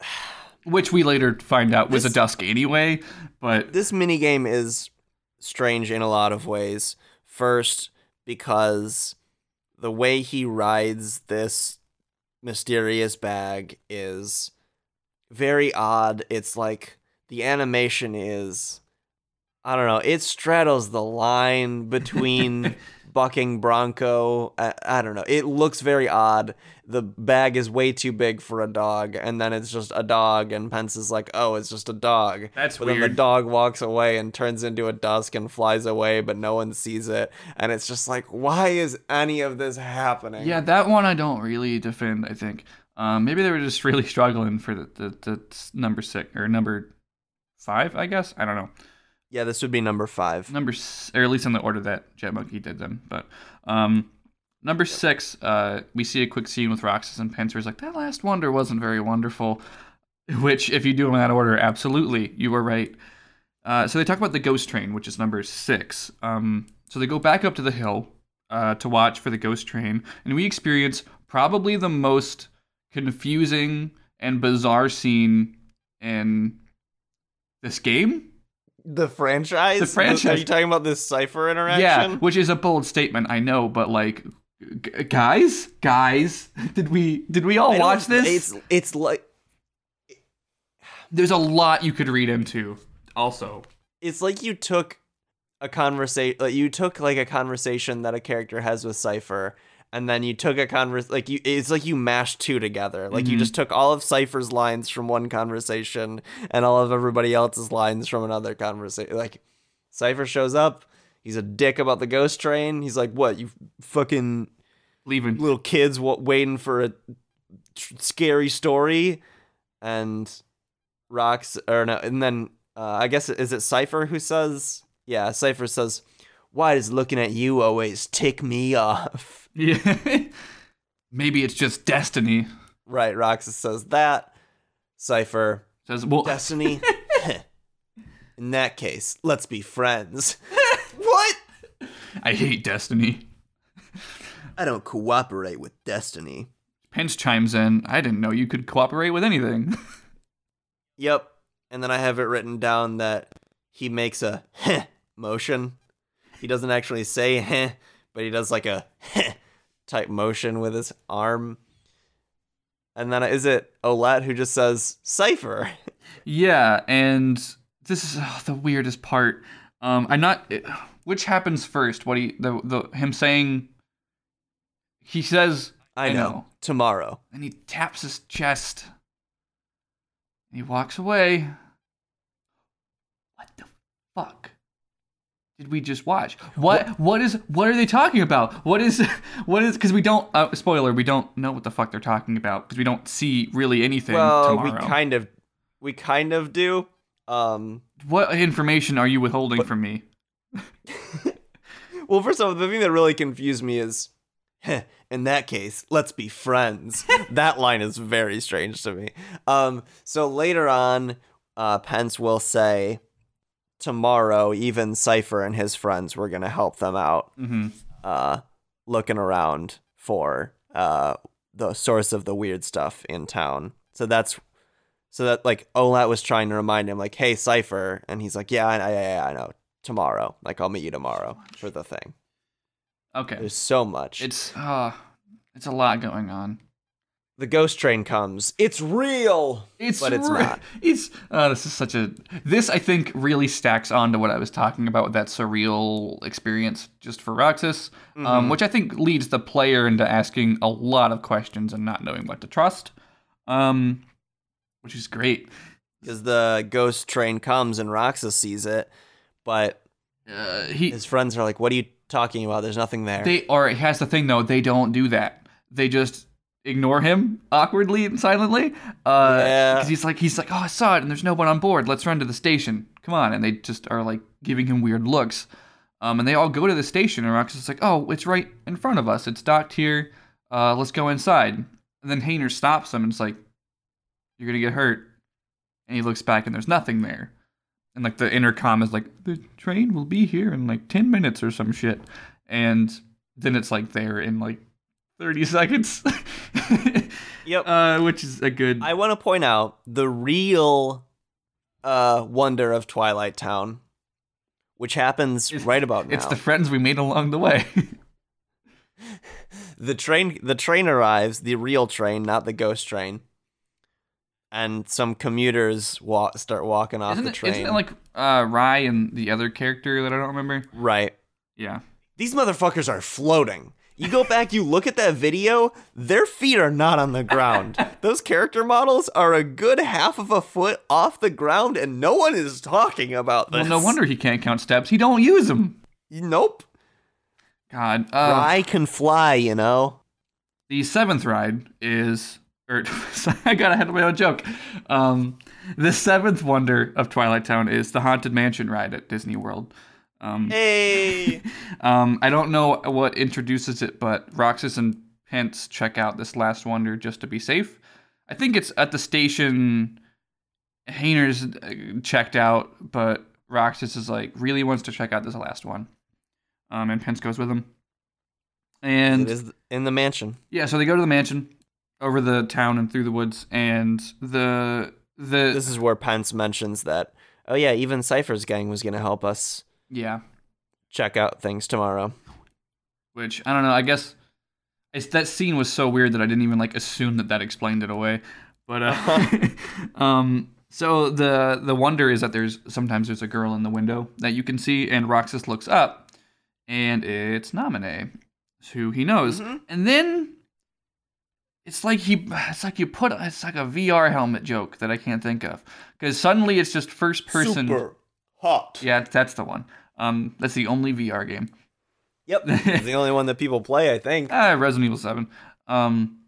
Which we later find out was This- a dusk anyway, but this minigame is strange in a lot of ways. First, because the way he rides this mysterious bag is very odd. It's like the animation is I don't know, it straddles the line between bucking bronco. I, I don't know. It looks very odd. The bag is way too big for a dog, and then it's just a dog, and Pence is like, "Oh, it's just a dog." That's but then the dog walks away and turns into a dusk and flies away, but no one sees it, and it's just like, why is any of this happening? yeah, that one I don't really defend. I think um, maybe they were just really struggling for the, the, the number six or number five. I guess I don't know. yeah. This would be number five. number or at least in the order that Jet Monkey did them. But um, number six, uh, we see a quick scene with Roxas and Pence. Is like that last wonder wasn't very wonderful. Which, if you do them in that order, absolutely, you were right. Uh, so they talk about the ghost train, which is number six. Um, so they go back up to the hill uh, to watch for the ghost train, and we experience probably the most confusing and bizarre scene in this game. The franchise. The franchise. Are you talking about this Seifer interaction? Yeah, which is a bold statement, I know, but like, g- guys, guys, did we did we all I watch this? It's it's like There's a lot you could read into. Also, it's like you took a conversation like you took like a conversation that a character has with Seifer and then you took a convers like you it's like you mashed two together. Like you Mhm. just took all of Seifer's lines from one conversation and all of everybody else's lines from another conversation. Like Seifer shows up, he's a dick about the ghost train. He's like, "What? You fucking leaving. little kids wa- waiting for a tr- scary story, and Rox or no, and then uh, I guess is it Seifer who says, yeah, Seifer says, "Why does looking at you always tick me off?" Yeah. Maybe it's just destiny. Right, Roxas says that. Seifer, Says, well, Destiny. In that case, let's be friends. What? I hate destiny. I don't cooperate with Destiny. Pence chimes in. I didn't know you could cooperate with anything. Yep. And then I have it written down that he makes a heh motion. He doesn't actually say heh, but he does like a heh type motion with his arm. And then is it Olette who just says Seifer? yeah, and this is oh, the weirdest part. Um, I'm not. Which happens first? What he the the him saying? He says, I, I know. know. Tomorrow. and he taps his chest. He walks away. What the fuck did we just watch? What what is what are they talking about? What is what is because we don't uh, spoiler we don't know what the fuck they're talking about because we don't see really anything Well, tomorrow. we kind of we kind of do. Um what information are you withholding from me? Well, first of all, the thing that really confused me is, "Heh, in that case, let's be friends. that line is very strange to me. Um, so later on, uh, Pence will say, tomorrow, even Seifer and his friends were gonna help them out, hmm uh, looking around for uh the source of the weird stuff in town. So that's. So that like Olette was trying to remind him like, "Hey, Seifer," and he's like, "Yeah, I, I, I know. Tomorrow, like I'll meet you tomorrow for the thing." Okay, There's so much. it's uh, it's a lot going on. the ghost train comes. It's real. It's But it's re- not. It's uh, this is such a this I think really stacks on to what I was talking about with that surreal experience just for Roxas, Mm-hmm. um, which I think leads the player into asking a lot of questions and not knowing what to trust, um, which is great. Because the ghost train comes and Roxas sees it, but Uh, he his friends are like, "What are you talking about? There's nothing there." they or has the thing though they don't do that. They just ignore him awkwardly and silently. Uh, Yeah. because he's like he's like oh I saw it and there's no one on board. Let's run to the station. Come on, and they just are like giving him weird looks. Um, and they all go to the station, and Roxas is like, "Oh, it's right in front of us. It's docked here. Uh, let's go inside." And then Hayner stops them and it's like, "You're gonna get hurt." And he looks back, and there's nothing there. And like the intercom is like, "The train will be here in like ten minutes or some shit," and then it's like there in like thirty seconds. Yep. Uh, which is a good. I want to point out the real uh, wonder of Twilight Town, which happens It's- right about now. it's the friends we made along the way. the train. The train arrives, the real train, not the ghost train, and some commuters walk, start walking off isn't, the it, train. isn't it like uh, Rai and the other character that I don't remember? right. Yeah. These motherfuckers are floating. You go back, you look at that video, their feet are not on the ground. Those character models are a good half of a foot off the ground, and no one is talking about this. Well, no wonder he can't count steps. He don't use them. Nope. God. Uh, Rai can fly, you know? The seventh ride is, or I got ahead of my own joke. Um, the seventh wonder of Twilight Town is the Haunted Mansion ride at Disney World. Um, Hey. um, I don't know what introduces it, but Roxas and Pence check out this last wonder just to be safe. I think it's at the station. Hayner's uh, checked out, but Roxas is like really wants to check out this last one. Um, and Pence goes with him. And it is in the mansion. yeah, so they go to the mansion over the town and through the woods, and the the This is where Pence mentions that, oh yeah, even Seifer's gang was going to help us yeah, check out things tomorrow. which I don't know. I guess it's, that scene was so weird that I didn't even like assume that that explained it away. But uh, um, so the the wonder is that there's sometimes there's a girl in the window that you can see, and Roxas looks up, and it's Namine, who he knows, Mhm. and then. It's like he, it's like you put, it's like a VR helmet joke that I can't think of, because suddenly it's just first person. Super hot. Yeah, that's the one. Um, that's the only VR game. Yep. it's the only one that people play, I think. Ah, Resident Evil Seven. Um,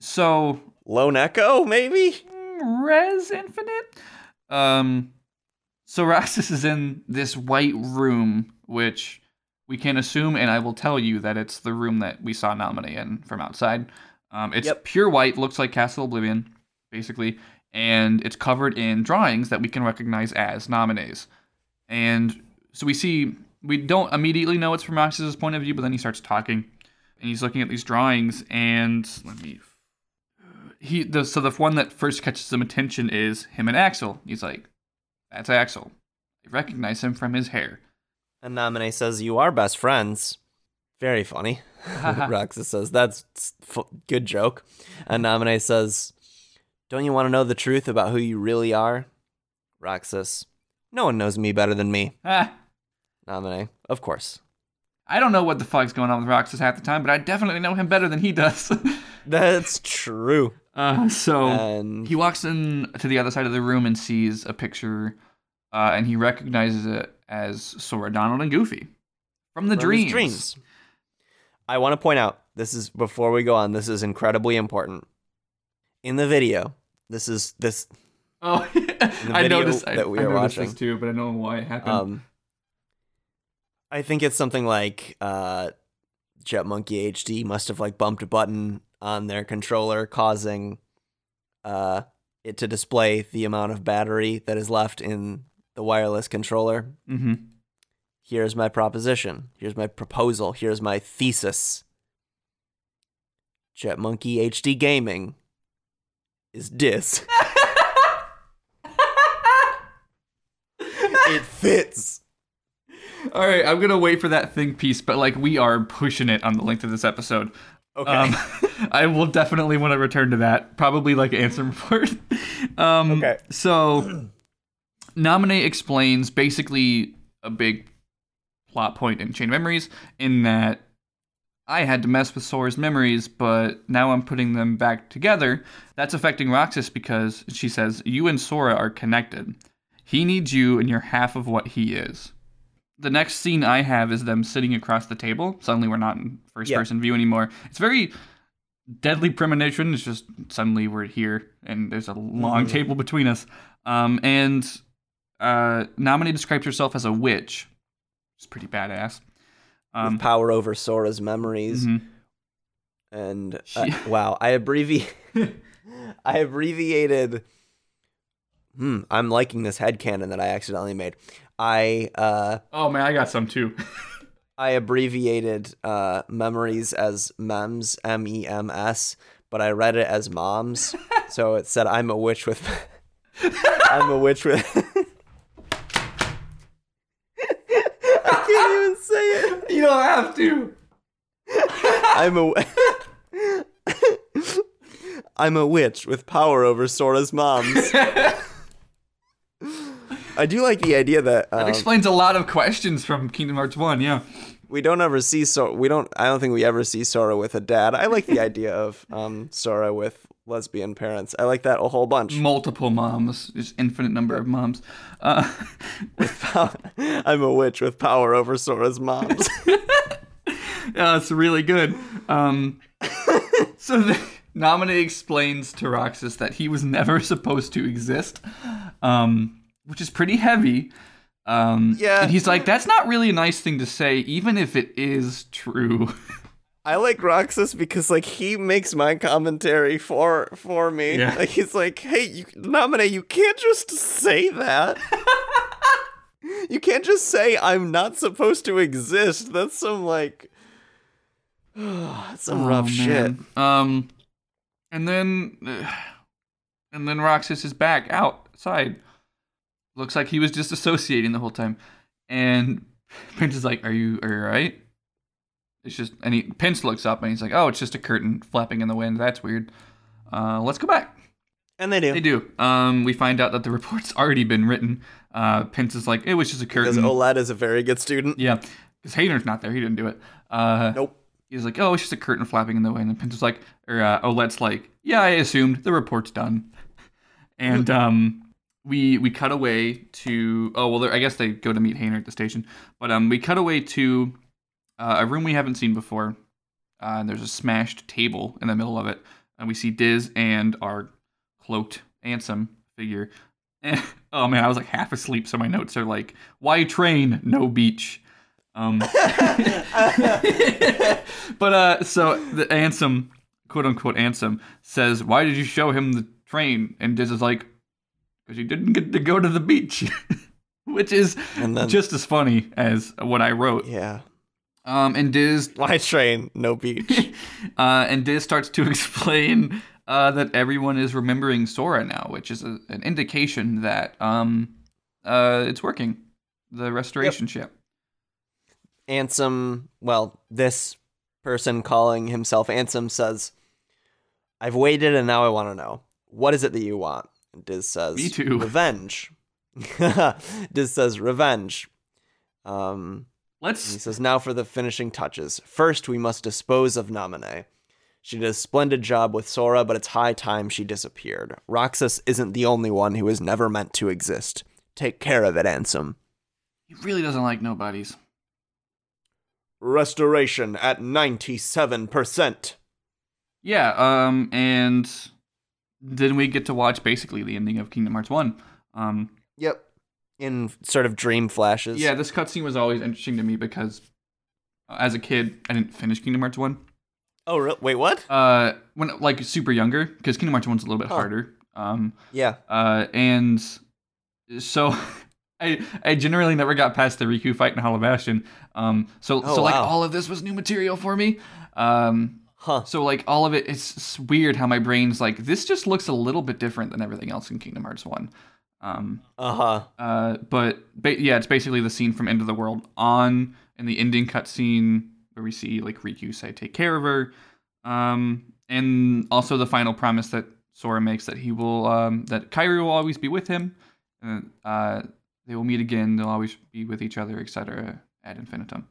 so Lone Echo, maybe? Rez Infinite. Um, so Roxas is in this white room, which we can assume, and I will tell you that it's the room that we saw Namine in from outside. Um, it's Yep. pure white, looks like Castle Oblivion, basically, and it's covered in drawings that we can recognize as Namine's. And so we see, we don't immediately know it's from Roxas's point of view, but then he starts talking, and he's looking at these drawings, and let me he the so the one that first catches some attention is him and Axel. He's like, "That's Axel. I recognize him from his hair." And Naminé says, You are best friends. Very funny. Roxas says, That's f- good joke. And Naminé says, Don't you want to know the truth about who you really are? Roxas, No one knows me better than me. Ah, Naminé, Of course. I don't know what the fuck's going on with Roxas half the time, but I definitely know him better than he does. That's true. uh, so And he walks in to the other side of the room and sees a picture, uh, and he recognizes it as Sora, Donald, and Goofy from the from dreams. dreams. I want to point out this is before we go on. This is incredibly important. In the video, this is this Oh, I noticed I, that we I are noticed watching. this too, but I don't know why it happened. Um, I think it's something like uh, Jet Monkey HD must have like bumped a button on their controller, causing uh, it to display the amount of battery that is left in the wireless controller. mm-hmm. Here's my proposition. Here's my proposal. Here's my thesis. Jet Monkey HD Gaming is dis. it fits. All right, I'm gonna wait for that think piece, but like we are pushing it on the length of this episode. Okay. Um, I will definitely want to return to that, probably like Ansem report. um, Okay. So, Namine explains basically a big plot point in Chain of Memories in that I had to mess with Sora's memories, but now I'm putting them back together. That's affecting Roxas because she says you and Sora are connected. He needs you, and you're half of what he is. The next scene I have is them sitting across the table. Suddenly, we're not in first Yeah. person view anymore. It's very deadly premonition. It's just suddenly we're here, and there's a long Mhm. table between us. Um, and uh, Namine describes herself as a witch. It's pretty badass. Um, With power over Sora's memories. mhm. And uh, She- wow, I abbreviate. I abbreviated. Hmm, I'm liking this head headcanon that I accidentally made. I uh, Oh man, I got some too. I abbreviated uh, memories as mems, M E M S, but I read it as moms. so it said, "I'm a witch with." I'm a witch with. I can't even say it. You don't have to. I'm a. I'm a witch with power over Sora's moms. I do like the idea that That um, explains a lot of questions from Kingdom Hearts One. Yeah. we don't ever see Sora. We don't. I don't think we ever see Sora with a dad. I like the idea of um, Sora with lesbian parents. I like that a whole bunch. Multiple moms. just infinite number of moms. Uh, I'm a witch with power over Sora's moms. yeah, it's really good. Um, so the Namine explains to Roxas that he was never supposed to exist, um, which is pretty heavy. Um, Yeah. And he's like, that's not really a nice thing to say, even if it is true. I like Roxas because like he makes my commentary for for me. Yeah. Like he's like, hey, you Namine, you can't just say that. you can't just say I'm not supposed to exist. That's some like that's some rough Oh, shit. Um, and then, and then Roxas is back outside. Looks like he was just associating the whole time. And Pence is like, "Are you, are you all right?" It's just, and he Pence looks up and he's like, "Oh, it's just a curtain flapping in the wind. That's weird. Uh, let's go back." And they do. They do. Um, we find out that the report's already been written. Uh, Pence is like, "It was just a curtain." Because curtain." Olette is a very good student. yeah, because Hayner's not there. He didn't do it. Uh, Nope. He's like, oh, it's just a curtain flapping in the wind. And Pinto's like, or uh, Olette's like, yeah, I assumed the report's done. And um, we we cut away to oh well, I guess they go to meet Hayner at the station. But um, we cut away to uh, a room we haven't seen before. Uh, and there's a smashed table in the middle of it. and we see Diz and our cloaked Ansem figure. And, oh man, I was like half asleep, so my notes are like, "Why train? No beach." Um, but uh, so the Ansem, quote unquote Ansem, says, "Why did you show him the train?" And Diz is like, "Because you didn't get to go to the beach," which is then just as funny as what I wrote. yeah, Um, and Diz why train? No beach. uh, and Diz starts to explain uh, that everyone is remembering Sora now, which is a, an indication that um, uh, it's working. The restoration ship. Ansem, well, this person calling himself Ansem says, I've waited and now I want to know. What is it that you want? And Diz says, Me too. Revenge. Diz says, revenge. Um, he Let's. says, now for the finishing touches. First, we must dispose of Namine. She did a splendid job with Sora, but it's high time she disappeared. Roxas isn't the only one who was never meant to exist. Take care of it, Ansem. He really doesn't like nobodies. Restoration at 97%. Yeah. Um. And then we get to watch basically the ending of Kingdom Hearts One. Um. Yep. In sort of dream flashes. Yeah. This cutscene was always interesting to me because, uh, as a kid, I didn't finish Kingdom Hearts One. Oh, re- wait, what? Uh. When like super younger, because Kingdom Hearts One's a little bit Huh. harder. Um. Yeah. Uh, and so I I generally never got past the Riku fight in Hollow Bastion. Um, so Oh, so like all of this was new material for me. Um, Huh. so like all of it, it's, it's weird how my brain's like this just looks a little bit different than everything else in Kingdom Hearts One. Um, Uh huh. uh, but ba- yeah, it's basically the scene from End of the World on, and the ending cutscene where we see like Riku say, "Take care of her," um, and also the final promise that Sora makes that he will, um, that Kairi will always be with him, and uh, they will meet again. They'll always be with each other, etc. Ad infinitum.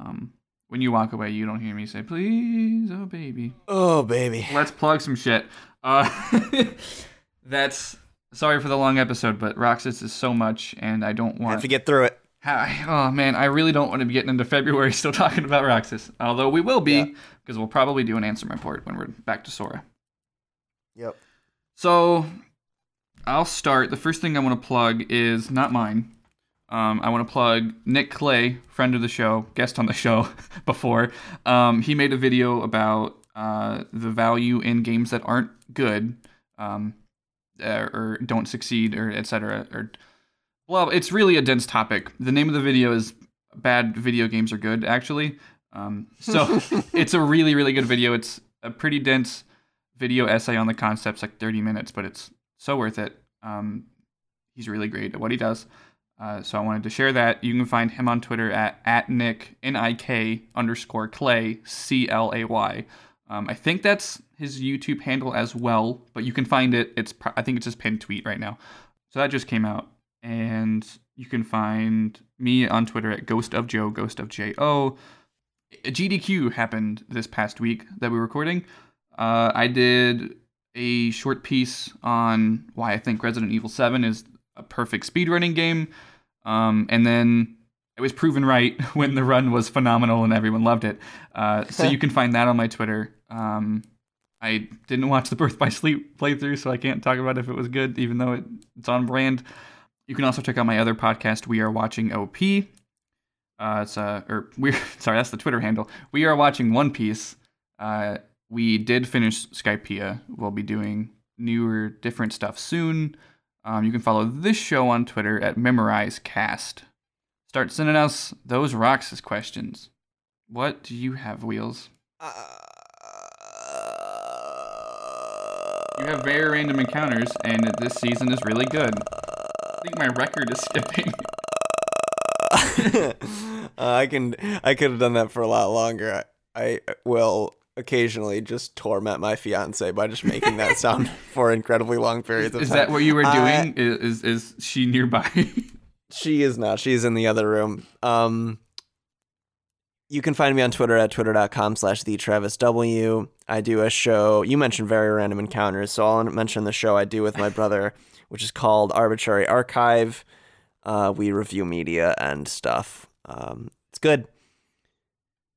Um, when you walk away, you don't hear me say, "Please, oh baby." Oh, baby. Let's plug some shit. Uh, that's sorry for the long episode, but Roxas is so much, and I don't want have to get through it. Ha- Oh man, I really don't want to be getting into February still talking about Roxas. Although we will be, Yeah. because we'll probably do an Ansem report when we're back to Sora. Yep. So I'll start. The first thing I want to plug is not mine. Um, I want to plug Nik Clay, friend of the show, guest on the show before. Um, he made a video about uh, the value in games that aren't good, um, uh, or don't succeed, or etc. Or well, it's really a dense topic. The name of the video is "Bad Video Games Are Good," actually. Um, so it's a really, really good video. It's a pretty dense video essay on the concepts, like 30 minutes, but it's so worth it. Um, he's really great at what he does. Uh, so I wanted to share that. You can find him on Twitter at, at Nick, N-I-K underscore Clay, C-L-A-Y. Um, I think that's his YouTube handle as well, but you can find it. It's I think it's his pinned tweet right now. So that just came out. And you can find me on Twitter at Ghost of Joe, Ghost of J-O. GDQ happened this past week that we were recording. Uh, I did a short piece on why I think Resident Evil 7 is a perfect speedrunning game. Um, and then it was proven right when the run was phenomenal and everyone loved it. Uh, so you can find that on my Twitter. Um, I didn't watch the Birth by Sleep playthrough, so I can't talk about if it was good, even though it, it's on brand. You can also check out my other podcast, We Are Watching OP. Uh, it's uh, or we're sorry, that's the Twitter handle. We are watching One Piece. Uh, we did finish Skypiea. We'll be doing newer, different stuff soon. Um, you can follow this show on Twitter at MemorizeCast. Start sending us those Roxas questions. What do you have, Wheels? You have very random encounters, and this season is really good. I think my record is skipping. Uh, I can. I could have done that for a lot longer. I, I will occasionally just torment my fiance by just making that sound for incredibly long periods of Is time. Is that what you were doing? Is, is is she nearby? She is not. She's in the other room. Um, you can find me on Twitter at twitter.com slash the Travis W. I do a show. You mentioned very random encounters, so I'll mention the show I do with my brother, which is called Arbitrary Archive. Uh, we review media and stuff. Um, it's good.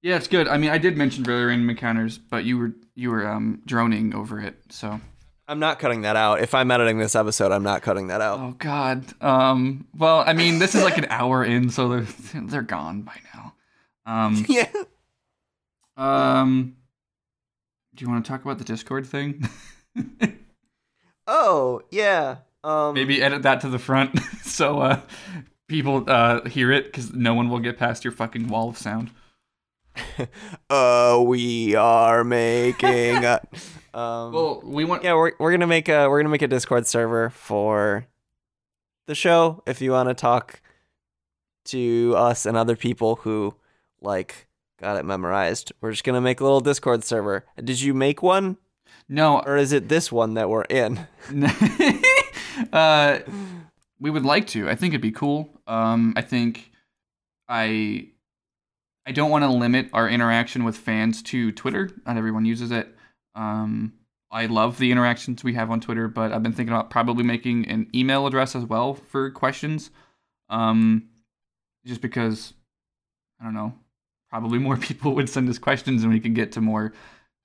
Yeah, it's good. I mean, I did mention very random encounters, but you were you were um droning over it. So. I'm not cutting that out. If I'm editing this episode, I'm not cutting that out. Oh God. Um. Well, I mean, this is like an hour in, so they're they're gone by now. Um. Yeah. Um. Do you want to talk about the Discord thing? Oh, yeah. Um Maybe edit that to the front so uh people uh hear it because no one will get past your fucking wall of sound. uh we are making a, um Well, we want. yeah, we're we're going to make a we're to make a Discord server for the show if you want to talk to us and other people who like got it memorized. We're just going to make a little Discord server. Did you make one No. or is it this one that we're in? uh, we would like to. I think it'd be cool. Um, I think I I don't want to limit our interaction with fans to Twitter. Not everyone uses it. Um, I love the interactions we have on Twitter, but I've been thinking about probably making an email address as well for questions. Um, just because I don't know, probably more people would send us questions and we could get to more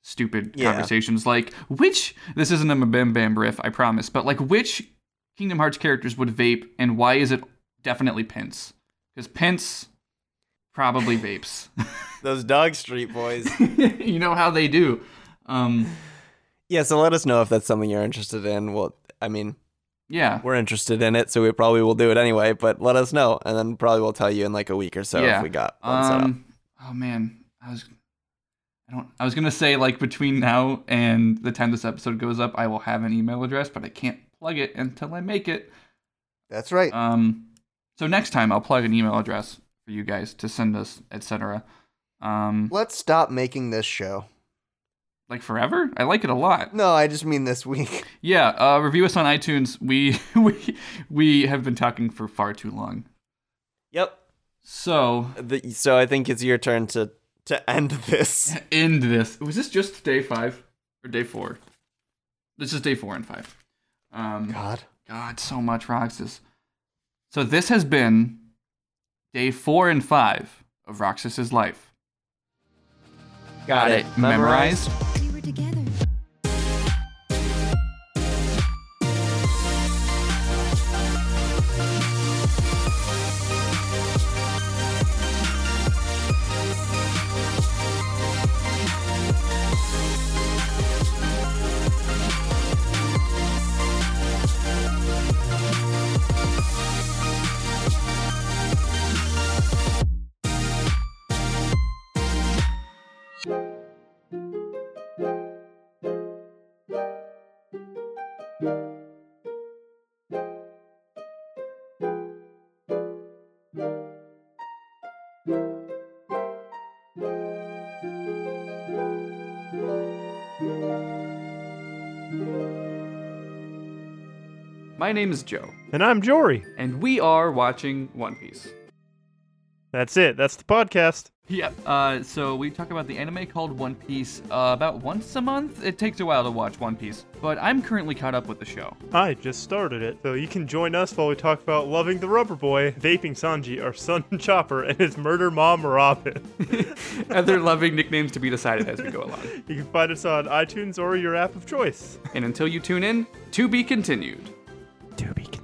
stupid Yeah. conversations like which this isn't a bam bam riff, I promise, but like which Kingdom Hearts characters would vape and why is it definitely Pence? Because Pence probably vapes. Those Dog Street boys. you know how they do. Um, yeah, so let us know if that's something you're interested in. Well, I mean, yeah. we're interested in it, so we probably will do it anyway. But let us know, and then probably we'll tell you in like a week or so Yeah. if we got one set up. Um, oh man, I was, I don't, I was gonna say like between now and the time this episode goes up, I will have an email address, but I can't plug it until I make it. That's right. Um, so next time I'll plug an email address for you guys to send us, etc. Um, Let's stop making this show. like forever. I like it a lot. No, I just mean this week. Yeah. Uh, review us on iTunes. We we we have been talking for far too long. Yep. So The, so I think it's your turn to to end this. end this. Was this just day five or day four? This is day four and five. Um, God. God, so much Roxas. So this has been day four and five of Roxas's life. Got it. Memorized? We My name is Joe, And I'm Jory. and we are watching One Piece. That's it. That's the podcast. Yeah. Uh, so we talk about the anime called One Piece uh, about once a month. It takes a while to watch One Piece, but I'm currently caught up with the show. I just started it, so you can join us while we talk about loving the rubber boy, vaping Sanji, our son Chopper, and his murder mom Robin. Other loving nicknames to be decided as we go along. You can find us on iTunes or your app of choice. And until you tune in, to be continued to be continued.